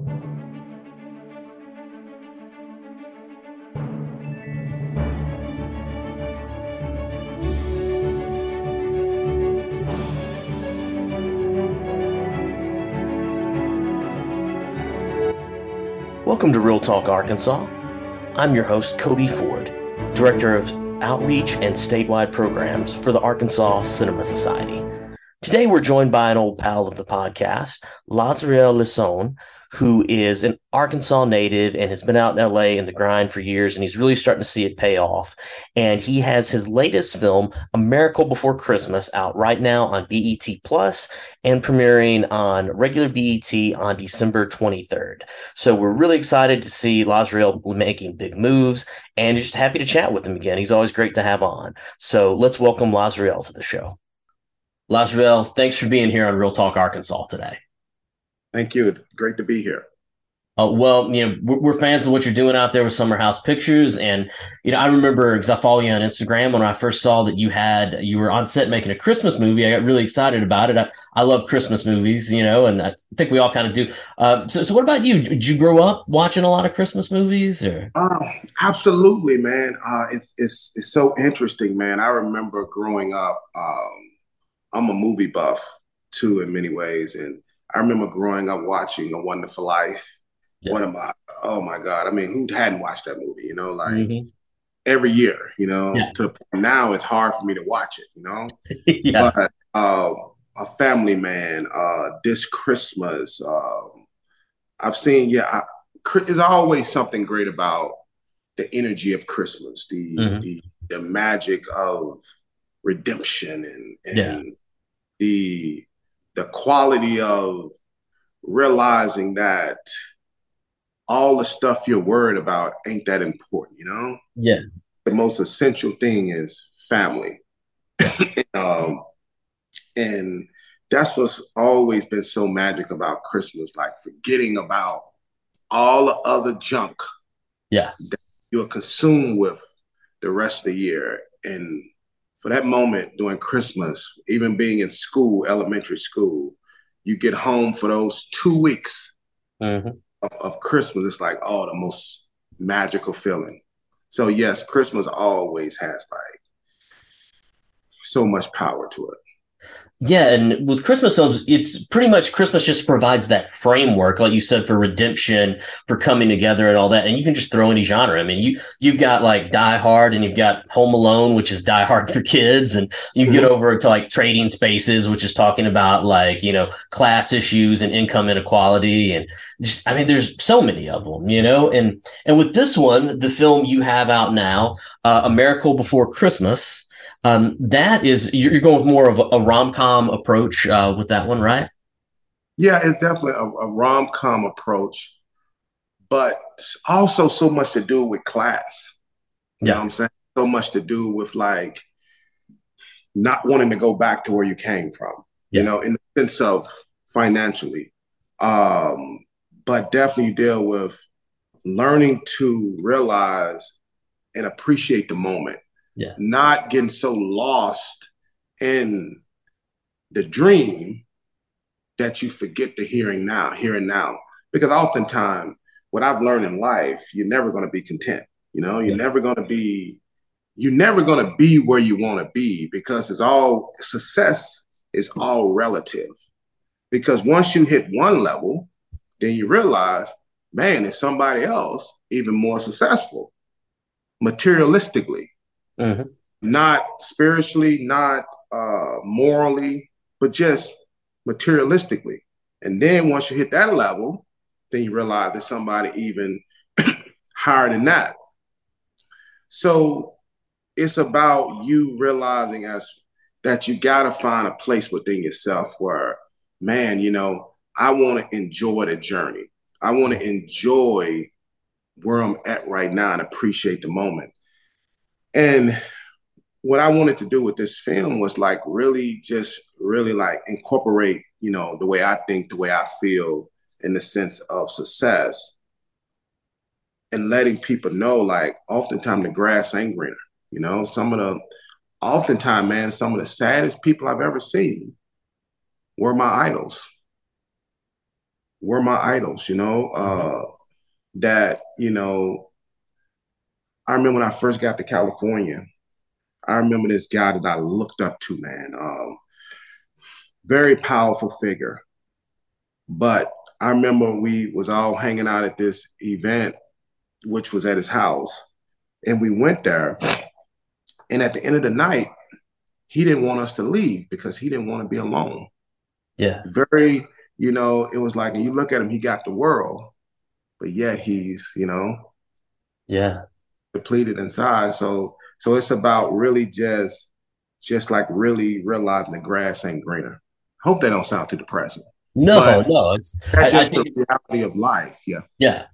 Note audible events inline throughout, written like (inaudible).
Welcome to Real Talk Arkansas. I'm your host, Cody Ford, Director of Outreach and Statewide Programs for the Arkansas Cinema Society. Today, we're joined by an old pal of the podcast, Lazrael Lison, who is an Arkansas native and has been out in LA in the grind for years, and he's really starting to see it pay off. And he has his latest film, A Miracle Before Christmas, out right now on BET Plus and premiering on regular BET on December 23rd. So we're really excited to see Lazrael making big moves and just happy to chat with him again. He's always great to have on. So let's welcome Lazrael to the show. Lazrael, thanks for being here on Real Talk Arkansas today. Thank you. Great to be here. Uh, well, you know, we're, we're, fans of what you're doing out there with Summer House Pictures, and you know, I remember because I follow you on Instagram when I first saw that you had you were on set making a Christmas movie. I got really excited about it. I, I love Christmas movies, you know, and I think we all kind of do. Uh, so, so what about you? Did you grow up watching a lot of Christmas movies, or? Uh, absolutely, man. Uh, it's it's it's so interesting, man. I remember growing up. Um, I'm a movie buff too, in many ways, and I remember growing up watching A Wonderful Life. Yeah. One of my, oh my God. I mean, who hadn't watched that movie? You know, like mm-hmm. every year, you know, yeah. to now it's hard for me to watch it, you know? (laughs) yeah. But uh, A Family Man, uh, This Christmas, um, I've seen, yeah, I, there's always something great about the energy of Christmas, the, mm-hmm. the, the magic of redemption and, and yeah. the the quality of realizing that all the stuff you're worried about ain't that important, you know? Yeah. The most essential thing is family. (laughs) um, and that's what's always been so magic about Christmas, like forgetting about all the other junk yeah. that you're consumed with the rest of the year and for that moment during Christmas, even being in school, elementary school, you get home for those two weeks mm-hmm. of, of, Christmas. It's like, oh, the most magical feeling. So, yes, Christmas always has like so much power to it. Yeah, and with Christmas films, it's pretty much Christmas just provides that framework, like you said, for redemption, for coming together, and all that. And you can just throw any genre. I mean, you you've got like Die Hard, and you've got Home Alone, which is Die Hard for kids, and you get mm-hmm. over to like Trading Places, which is talking about like you know class issues and income inequality, and just I mean, there's so many of them, you know. And and with this one, the film you have out now, uh, A Miracle Before Christmas um, that is, you're going with more of a, rom com approach uh, with that one, right? Yeah, it's definitely a, a rom com approach, but also so much to do with class. You yeah. know what I'm saying? So much to do with like not wanting to go back to where you came from, yeah. you know, in the sense of financially. Um, but definitely deal with learning to realize and appreciate the moment yeah. not getting so lost in the dream that you forget the hearing now, here and now. Because oftentimes, what I've learned in life, you're never going to be content. You know, you're yeah. never going to be, you're never going to be where you want to be because it's all success is all relative. Because once you hit one level, then you realize, man, it's somebody else even more successful materialistically mm-hmm. not spiritually, not uh, morally, but just materialistically. And then once you hit that level, then you realize that somebody even (clears throat) higher than that. So it's about you realizing as that you got to find a place within yourself where, man, you know, I want to enjoy the journey. I want to enjoy where I'm at right now and appreciate the moment. And what I wanted to do with this film was like really just really like incorporate, you know, the way I think, the way I feel in the sense of success and letting people know like oftentimes the grass ain't greener. You know, some of the oftentimes, man, some of the saddest people I've ever seen were my idols. were my idols, you know, uh, that, you know, I remember when I first got to California, I remember this guy that I looked up to, man. Um, very powerful figure. But I remember we was all hanging out at this event, which was at his house. And we went there. And at the end of the night, he didn't want us to leave because he didn't want to be alone. Yeah. Very, you know, it was like you look at him, he got the world, but yet he's, you know, yeah, depleted inside. So so it's about really just just like really realizing the grass ain't greener. Hope that don't sound too depressing. No, but no, it's I, I think the reality of life. Yeah. Yeah.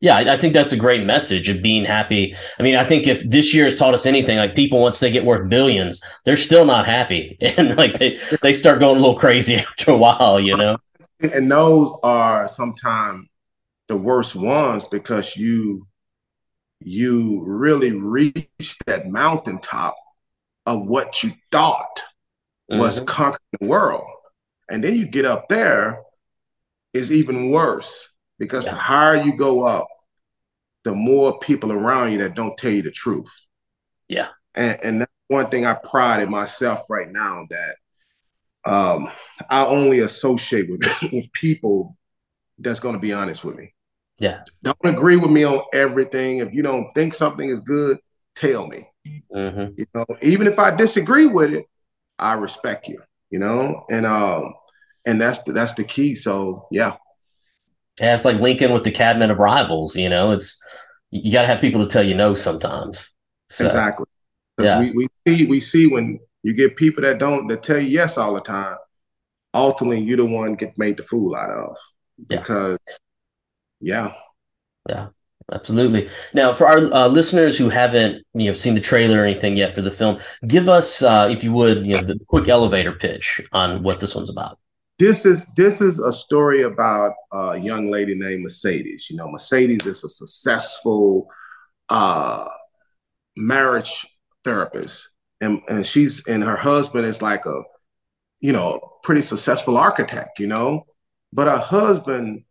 Yeah, I think that's a great message of being happy. I mean, I think if this year has taught us anything, like people once they get worth billions, they're still not happy, (laughs) and like they they start going a little crazy (laughs) after a while, you know. And those are sometimes the worst ones because you you really reach that mountaintop of what you thought mm-hmm. was conquering the world, and then you get up there, is even worse because yeah. the higher you go up, the more people around you that don't tell you the truth. Yeah. And, and that's one thing I pride in myself right now that um, I only associate with, (laughs) with people that's going to be honest with me. Yeah. Don't agree with me on everything. If you don't think something is good, tell me. Mm-hmm. You know, even if I disagree with it, I respect you. You know, and um, and that's the, that's the key. So yeah, yeah, it's like Lincoln with the cabinet of rivals. You know, it's you got to have people to tell you no sometimes. So, exactly. Yeah. We, we see we see when you get people that don't that tell you yes all the time. Ultimately, you're the one get made the fool out of because, yeah, yeah, absolutely. Now, for our uh, listeners who haven't you know seen the trailer or anything yet for the film, give us, uh, if you would, you know, the quick elevator pitch on what this one's about this is this is a story about a young lady named Mercedes. You know, Mercedes is a successful uh, marriage therapist, and and she's and her husband is like a you know pretty successful architect. You know, but her husband,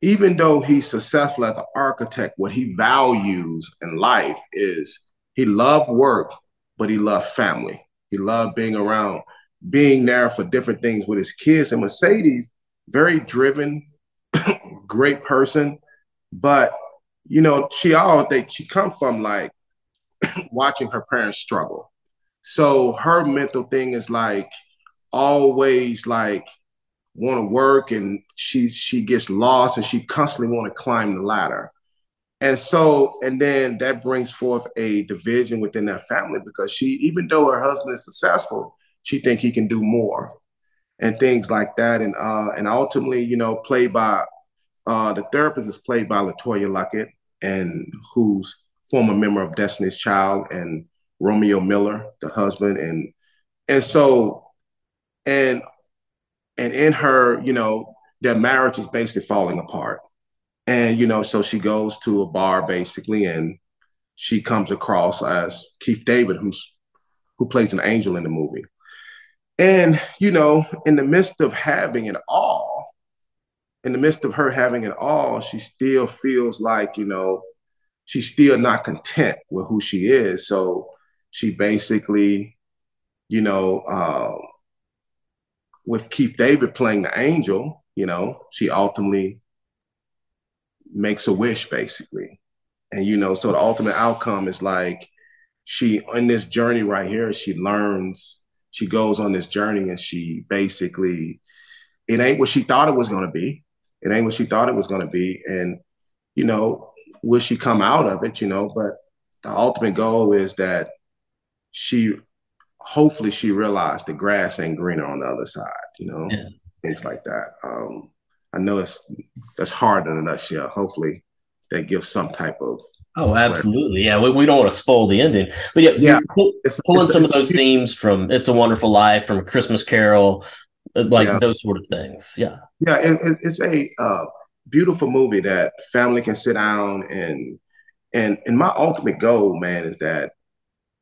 even though he's successful as an architect, what he values in life is he loved work, but he loved family. He loved being around being there for different things with his kids. And Mercedes, very driven, (coughs) great person, but you know, she all they she come from like (coughs) watching her parents struggle. So her mental thing is like always like want to work and she she gets lost and she constantly want to climb the ladder. And so, and then that brings forth a division within that family because she, even though her husband is successful, she think he can do more and things like that. And uh, and ultimately, you know, played by uh, the therapist is played by LeToya Luckett, and who's former member of Destiny's Child, and Romeo Miller, the husband, and and so and and in her, you know, their marriage is basically falling apart. And you know, so she goes to a bar basically, and she comes across as Keith David, who's who plays an angel in the movie. And, you know, in the midst of having it all, in the midst of her having it all, she still feels like, you know, she's still not content with who she is. So she basically, you know, uh, with Keith David playing the angel, you know, she ultimately makes a wish basically. And, you know, so the ultimate outcome is like she, in this journey right here, she learns she goes on this journey and she basically it ain't what she thought it was to be. It ain't what she thought it was to be. And you know will she come out of it you know? But the ultimate goal is that she hopefully she realized the grass ain't greener on the other side you know yeah. things like that um i know it's that's hard in a nutshell hopefully that gives some type of Oh, absolutely. Yeah, we, we don't want to spoil the ending, but yeah, yeah. Pull, pulling it's, some it's, of those themes from "It's a Wonderful Life," from a Christmas Carol, uh, like yeah. those sort of things. Yeah, yeah, it, it's a uh, beautiful movie that family can sit down and and and my ultimate goal, man, is that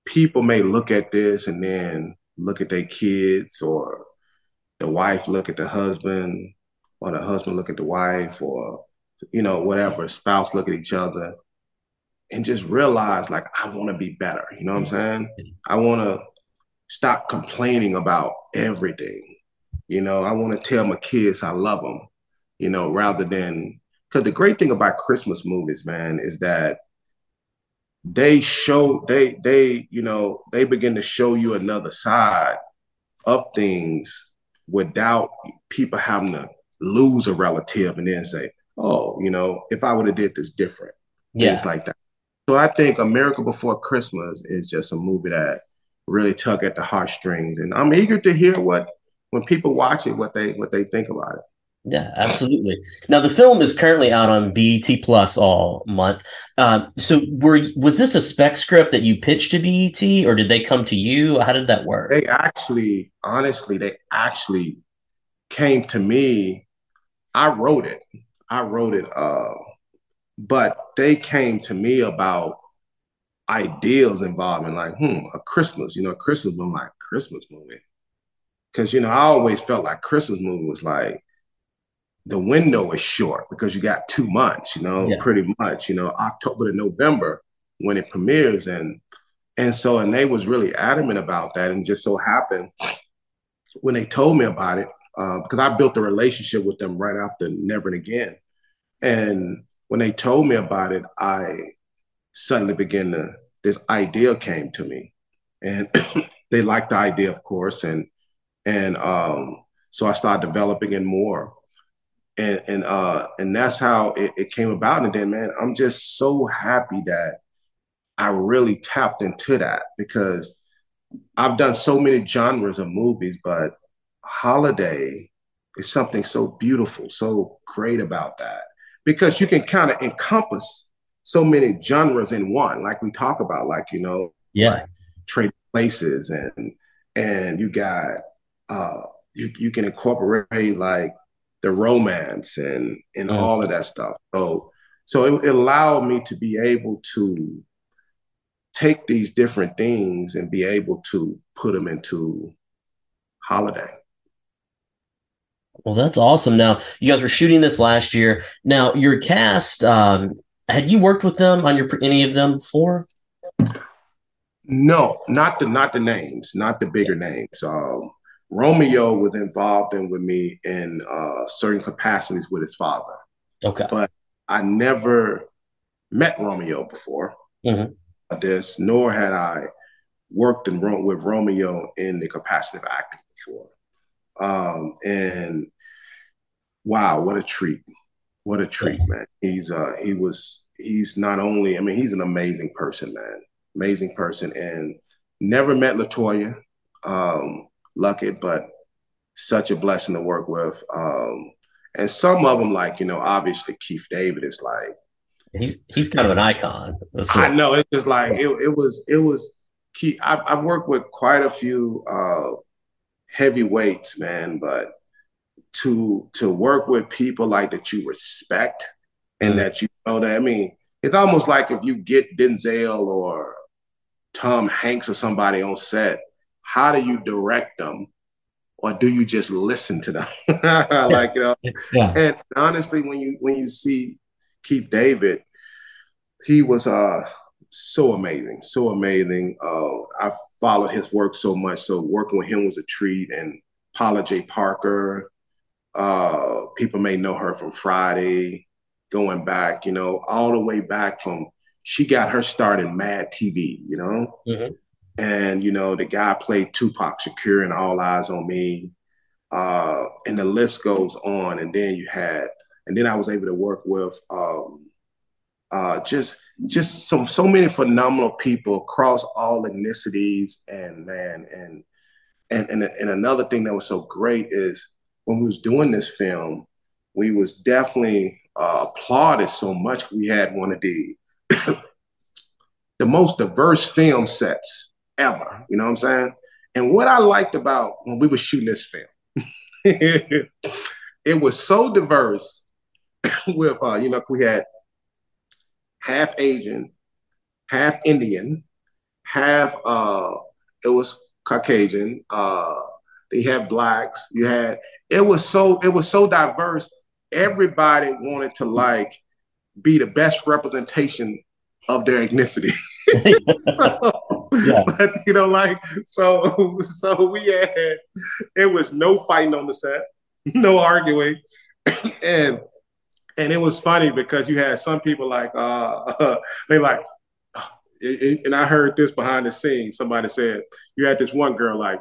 people may look at this and then look at their kids or the wife look at the husband or the husband look at the wife, or you know, whatever, spouse look at each other, and just realize like I want to be better. You know what I'm saying? I want to stop complaining about everything. You know, I want to tell my kids I love them. You know, rather than because the great thing about Christmas movies, man, is that they show they they you know they begin to show you another side of things without people having to lose a relative and then say, oh, you know, if I would have did this different, yeah. things like that. So I think A Miracle Before Christmas is just a movie that really tug at the heartstrings, and I'm eager to hear what when people watch it what they what they think about it. Yeah, absolutely. Now the film is currently out on BET Plus all month. Um, so, were was this a spec script that you pitched to BET, or did they come to you? How did that work? They actually, honestly, they actually came to me. I wrote it. I wrote it. Uh, but they came to me about ideas involving like, hmm, a Christmas. You know, Christmas movie, like Christmas movie. Because you know, I always felt like Christmas movie was like the window is short because you got two months, you know, yeah. pretty much, you know, October to November when it premieres. And and so and they was really adamant about that. And just so happened when they told me about it, uh, because I built a relationship with them right after Never and Again. And when they told me about it, I suddenly began to this idea came to me. And (clears throat) they liked the idea, of course. And and um, so I started developing it more and and uh and that's how it, it, came about. And then man i'm just so happy that i really tapped into that because i've done so many genres of movies but holiday is something so beautiful so great about that because you can kind of encompass so many genres in one like we talk about like you know yeah. like trade places and and you got uh you, you can incorporate like the romance and and mm. all of that stuff. So so it, it allowed me to be able to take these different things and be able to put them into holiday. Well, that's awesome. Now, you guys were shooting this last year. Now, your cast, um, had you worked with them on your any of them before? No, not the not the names, not the bigger names. Um, Romeo was involved in with me in uh, certain capacities with his father. Okay. But I never met Romeo before mm-hmm. this, nor had I worked in, with Romeo in the capacity of acting before. Um, and wow, what a treat! What a treat, man. He's uh, he was he's not only I mean he's an amazing person, man, amazing person, and never met LeToya. Um, Luckett, but such a blessing to work with. Um, and some of them, like you know, obviously Keith David is like he's he's kind of an icon. I know it's just like it, it was it was key. I, I've worked with quite a few uh, heavyweights, man, but to to work with people like that you respect and mm that you know that I mean, it's almost like if you get Denzel or Tom Hanks or somebody on set how do you direct them? Or do you just listen to them? (laughs) Like you know yeah. and honestly when you when you see keith david he was uh so amazing so amazing. Uh i followed his work so much. So working with him was a treat. And Paula Jai Parker uh people may know her from friday going back you know all the way back from she got her start in mad tv you know? Mm-hmm. And, you know, the guy played Tupac Shakur and All Eyes on Me. Uh, and the list goes on. And then you had, and then I was able to work with um, uh, just just some so many phenomenal people across all ethnicities and man and and and, and another thing that was so great is when we was doing this film we was definitely uh, applauded so much we had one of the (coughs) the most diverse film sets ever. You know what I'm saying? And what I liked about when we were shooting this film, (laughs) it was so diverse (coughs) with, uh, you know, we had half Asian, half Indian, half, uh, it was Caucasian, uh, they had blacks, you had, it was so it was so diverse. Everybody wanted to like be the best representation of their ethnicity. (laughs) (laughs) so, yeah. (laughs) But you know, like so, so we had it was no fighting on the set, no arguing, (coughs) and and it was funny because you had some people like uh (laughs) they like (sighs) and I heard this behind the scenes. Somebody said you had this one girl like,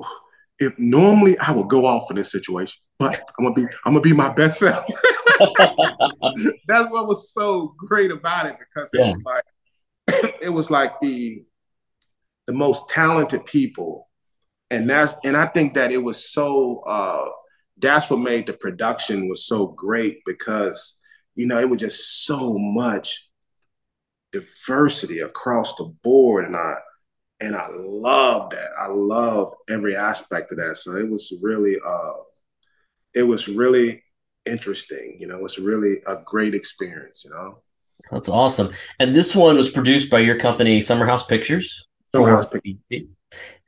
(sighs) if normally I would go off in this situation, but I'm gonna be I'm gonna be my best self. (laughs) That's what was so great about it because it yeah. was like (coughs) it was like the the most talented people, and that's and I think that it was so uh, that's what made the production was so great because you know it was just so much diversity across the board, and I and I love that. I love every aspect of that. So it was really, uh, it was really interesting. You know, it was really a great experience. You know, that's awesome. And this one was produced by your company, Summerhouse Pictures. Summerhouse Pictures.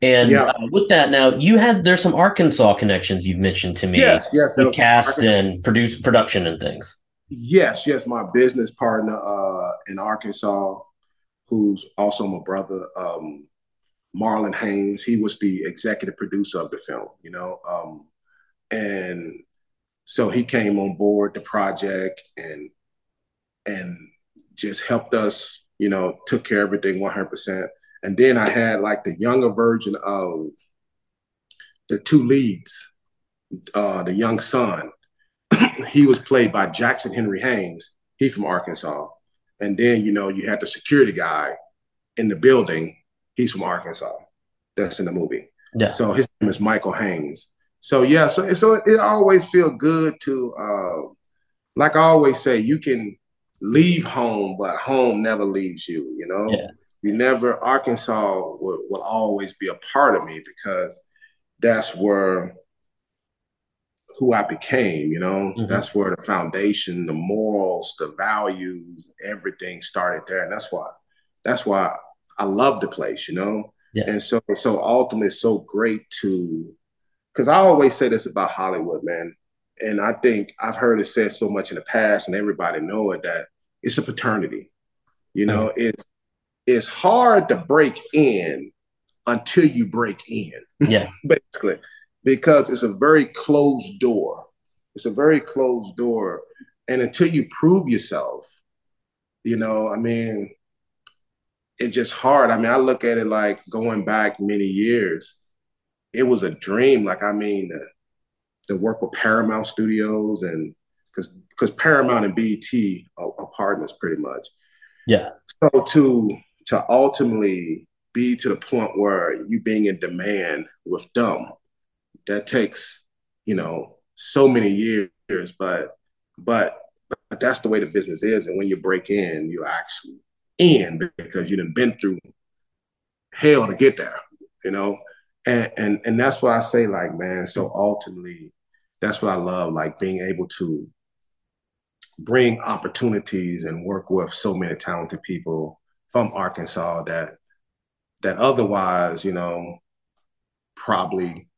And yeah. uh, with that, now you had there's some Arkansas connections you've mentioned to me. Yes, yes. With cast Arkansas. and produce production and things. Yes, yes. My business partner uh, in Arkansas, who's also my brother, um, Marlon Haynes. He was the executive producer of the film. You know, um, and so he came on board the project and and just helped us. You know, took care of everything 100. percent And then I had like the younger version of the two leads, uh, the young son (clears throat) he was played by Jackson Henry Haynes. He from Arkansas. And then, you know, you had the security guy in the building. He's from Arkansas. That's in the movie. Yeah. So his name is Michael Haynes. So yeah, so so it, it always feel good to uh, like I always say, you can leave home, but home never leaves you, you know? Yeah. You never Arkansas will, will always be a part of me because that's where who I became, you know, mm-hmm. that's where the foundation, the morals, the values, everything started there. And that's why, that's why I love the place, you know? Yeah. And so, so ultimately it's so great to, cause I always say this about Hollywood, man. And I think I've heard it said so much in the past and everybody know it, that it's a paternity. you know, mm-hmm. it's, it's hard to break in until you break in. Yeah. (laughs) basically because it's a very closed door. It's a very closed door. And until you prove yourself, you know, I mean, it's just hard. I mean, I look at it like going back many years, it was a dream. Like, I mean, to, to work with Paramount Studios and because because Paramount and BET are, are partners pretty much. Yeah. So to to ultimately be to the point where you being in demand with them. That takes you know so many years but but but that's the way the business is. And when you break in you're actually in because you've been through hell to get there you know? And and and that's why i say like man so ultimately that's what i love like being able to bring opportunities and work with so many talented people from arkansas that that otherwise you know probably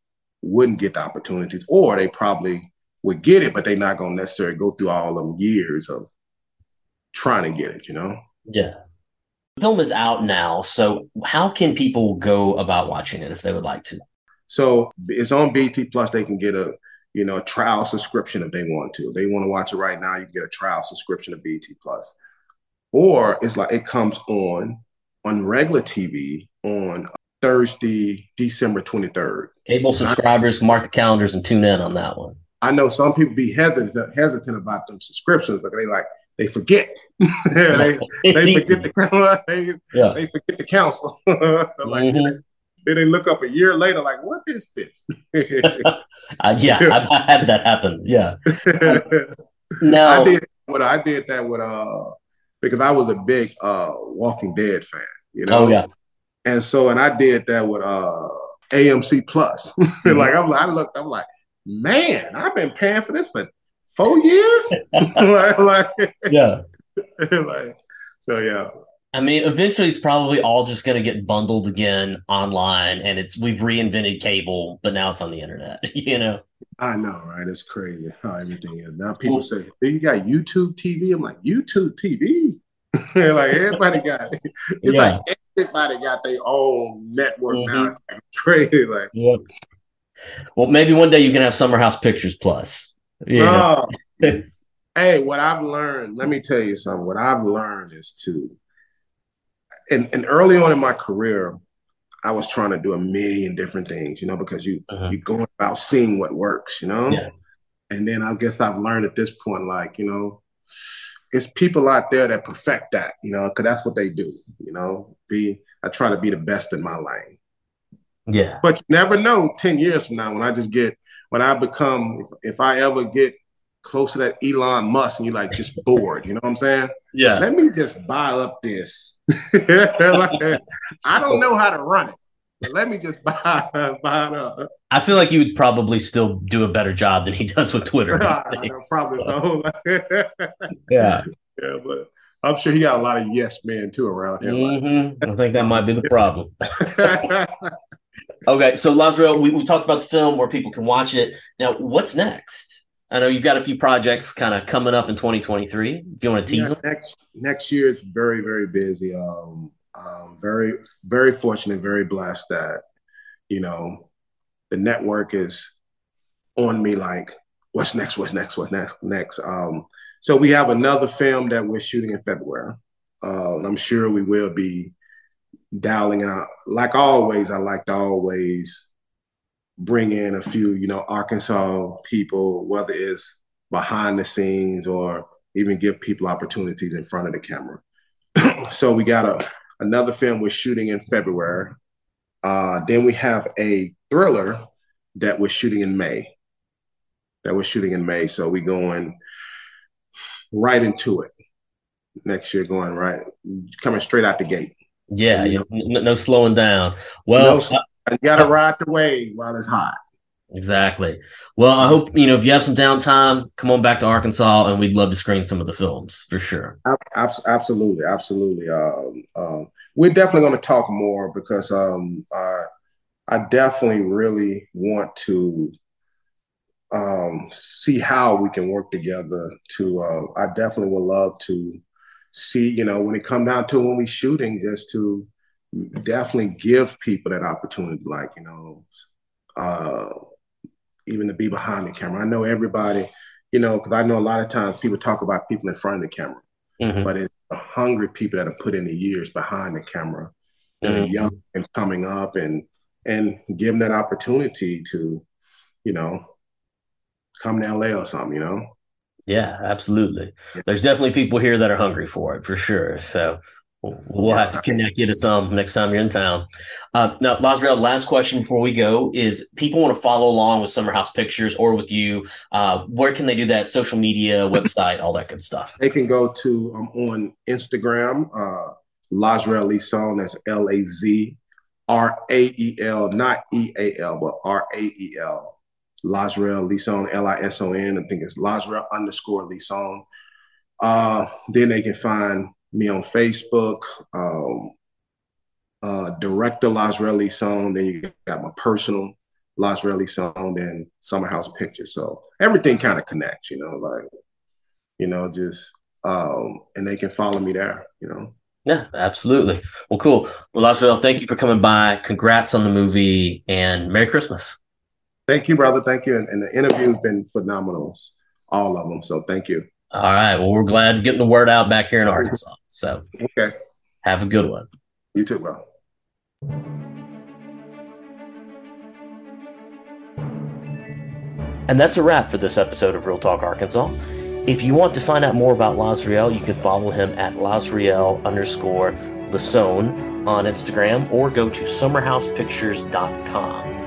wouldn't get the opportunities, or they probably would get it, but they're not going to necessarily go through all them years of trying to get it, you know? Yeah. The film is out now. So, how can people go about watching it if they would like to? So, it's on BET Plus. They can get a you know a trial subscription if they want to. If they want to watch it right now, you can get a trial subscription to BET Plus. Or it's like it comes on on regular TV on Thursday, December 23rd. Cable subscribers, mark the calendars and tune in on that one. I know some people be hesitant, hesitant about them subscriptions, but they like they forget. (laughs) they, they forget the (laughs) they, yeah. they forget the council. (laughs) like mm-hmm. then they look up a year later, like, what is this? uh, yeah, I've had that happen. Yeah. now, I did what I did that with uh because I was a big uh Walking Dead fan. You know, oh yeah, and so, and I did that with uh, AMC Plus. (laughs) Mm-hmm. like I'm, I looked, I'm like, man, I've been paying for this for four years. (laughs) (laughs) like, like, yeah, like, so yeah. I mean, eventually it's probably all just going to get bundled again online, and it's we've reinvented cable, but now it's on the internet. (laughs) You know. I know, right? It's crazy how everything is now. People well, say, "You got YouTube TV." I'm like, "YouTube TV." (laughs) like everybody got it. It's yeah. like everybody got their own network mm-hmm. now. It's like crazy. Like, yep. Well, maybe one day you can have Summer House Pictures Plus. Yeah. Oh. (laughs) hey, what I've learned, let me tell you something. What I've learned is to, and, and early on in my career, I was trying to do a million different things, you know, because you uh-huh. you going about seeing what works, you know. Yeah. And then I guess I've learned at this point, like you know, it's people out there that perfect that, you know, because that's what they do, you know. Be I try to be the best in my lane. Yeah. But you never know 10 years from now when I just get, when I become, if, if I ever get close to that Elon Musk and you're like just bored, you know what I'm saying? Yeah. Let me just buy up this. (laughs) like, I don't know how to run it. But let me just (laughs) buy, buy it up. I feel like you would probably still do a better job than he does with Twitter. (laughs) probably so. yeah. Yeah, but I'm sure he got a lot of yes men too around here. Mm-hmm. I think that might be the problem. Okay, so Lazrael, we, we talked about the film where people can watch it. Now, what's next? I know you've got a few projects kind of coming up in 2023. If you want to tease yeah, them, next next year it's very very busy. Um, um, very very fortunate, very blessed that you know the network is on me. Like, what's next? What's next? What's next? Next. Um, so we have another film that we're shooting in February. Uh, I'm sure we will be dialing out. Like always, I like to always bring in a few, you know, Arkansas people, whether it's behind the scenes or even give people opportunities in front of the camera. (clears throat) so we got a another film we're shooting in February. Uh, then we have a thriller that we're shooting in May. That we're shooting in May. So we're going right into it next year, going right, coming straight out the gate. Yeah, you know, no, no, slowing down. Well, no, you got to ride the wave while it's hot. Exactly. Well, I hope you know if you have some downtime, come on back to Arkansas, and we'd love to screen some of the films for sure. Absolutely, absolutely. Um, um, we're definitely going to talk more because um, I, I definitely really want to um, see how we can work together. To uh, I definitely would love to see, you know, when it come down to when we shooting, just to definitely give people that opportunity, like, you know, uh, even to be behind the camera. I know everybody, you know, because I know a lot of times people talk about people in front of the camera, mm-hmm. but it's the hungry people that have put in the years behind the camera and mm-hmm. young and coming up and and give them that opportunity to, you know, come to LA or something, you know. Yeah, absolutely. There's definitely people here that are hungry for it for sure. So we'll have to connect you to some next time you're in town. Uh, now, Lazrael, last question before we go is people want to follow along with Summer House Pictures or with you. Uh, where can they do that? Social media, (laughs) website, all that good stuff. They can go to um, on Instagram, uh, Lazrael Lison. That's L A Z R A E L, not E A L, but R A E L. Lazrael Lison, L I S O N. I think it's Lazrael underscore Lison. Uh, then they can find me on Facebook, um, uh, Director Lazrael Lison. Then you got my personal Lazrael Lison, then Summer House Pictures. So everything kind of connects, you know, like, you know, just, um, and they can follow me there, you know. Yeah, absolutely. Well, cool. Well, Lazrael, thank you for coming by. Congrats on the movie and Merry Christmas. Thank you, brother. Thank you. And, and the interview's been phenomenal, all of them. So thank you. All right. Well, we're glad getting the word out back here in Arkansas. So okay. Have a good one. You too, bro. And that's a wrap for this episode of Real Talk Arkansas. If you want to find out more about Lazrael, you can follow him at Lazrael underscore Lison on Instagram or go to summerhousepictures.com.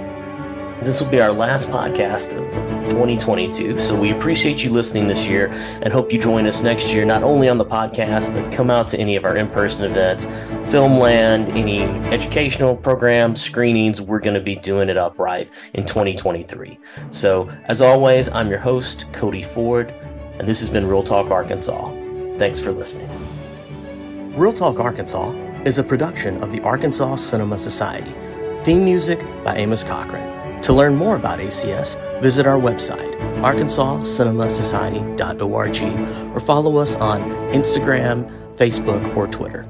This will be our last podcast of 2022. So we appreciate you listening this year and hope you join us next year, not only on the podcast, but come out to any of our in person events, Filmland, any educational programs, screenings. We're going to be doing it upright in 2023. So, as always, I'm your host, Cody Ford, and this has been Real Talk Arkansas. Thanks for listening. Real Talk Arkansas is a production of the Arkansas Cinema Society. Theme music by Amos Cochran. To learn more about ACS, visit our website, arkansascinemasociety.org, or follow us on Instagram, Facebook, or Twitter.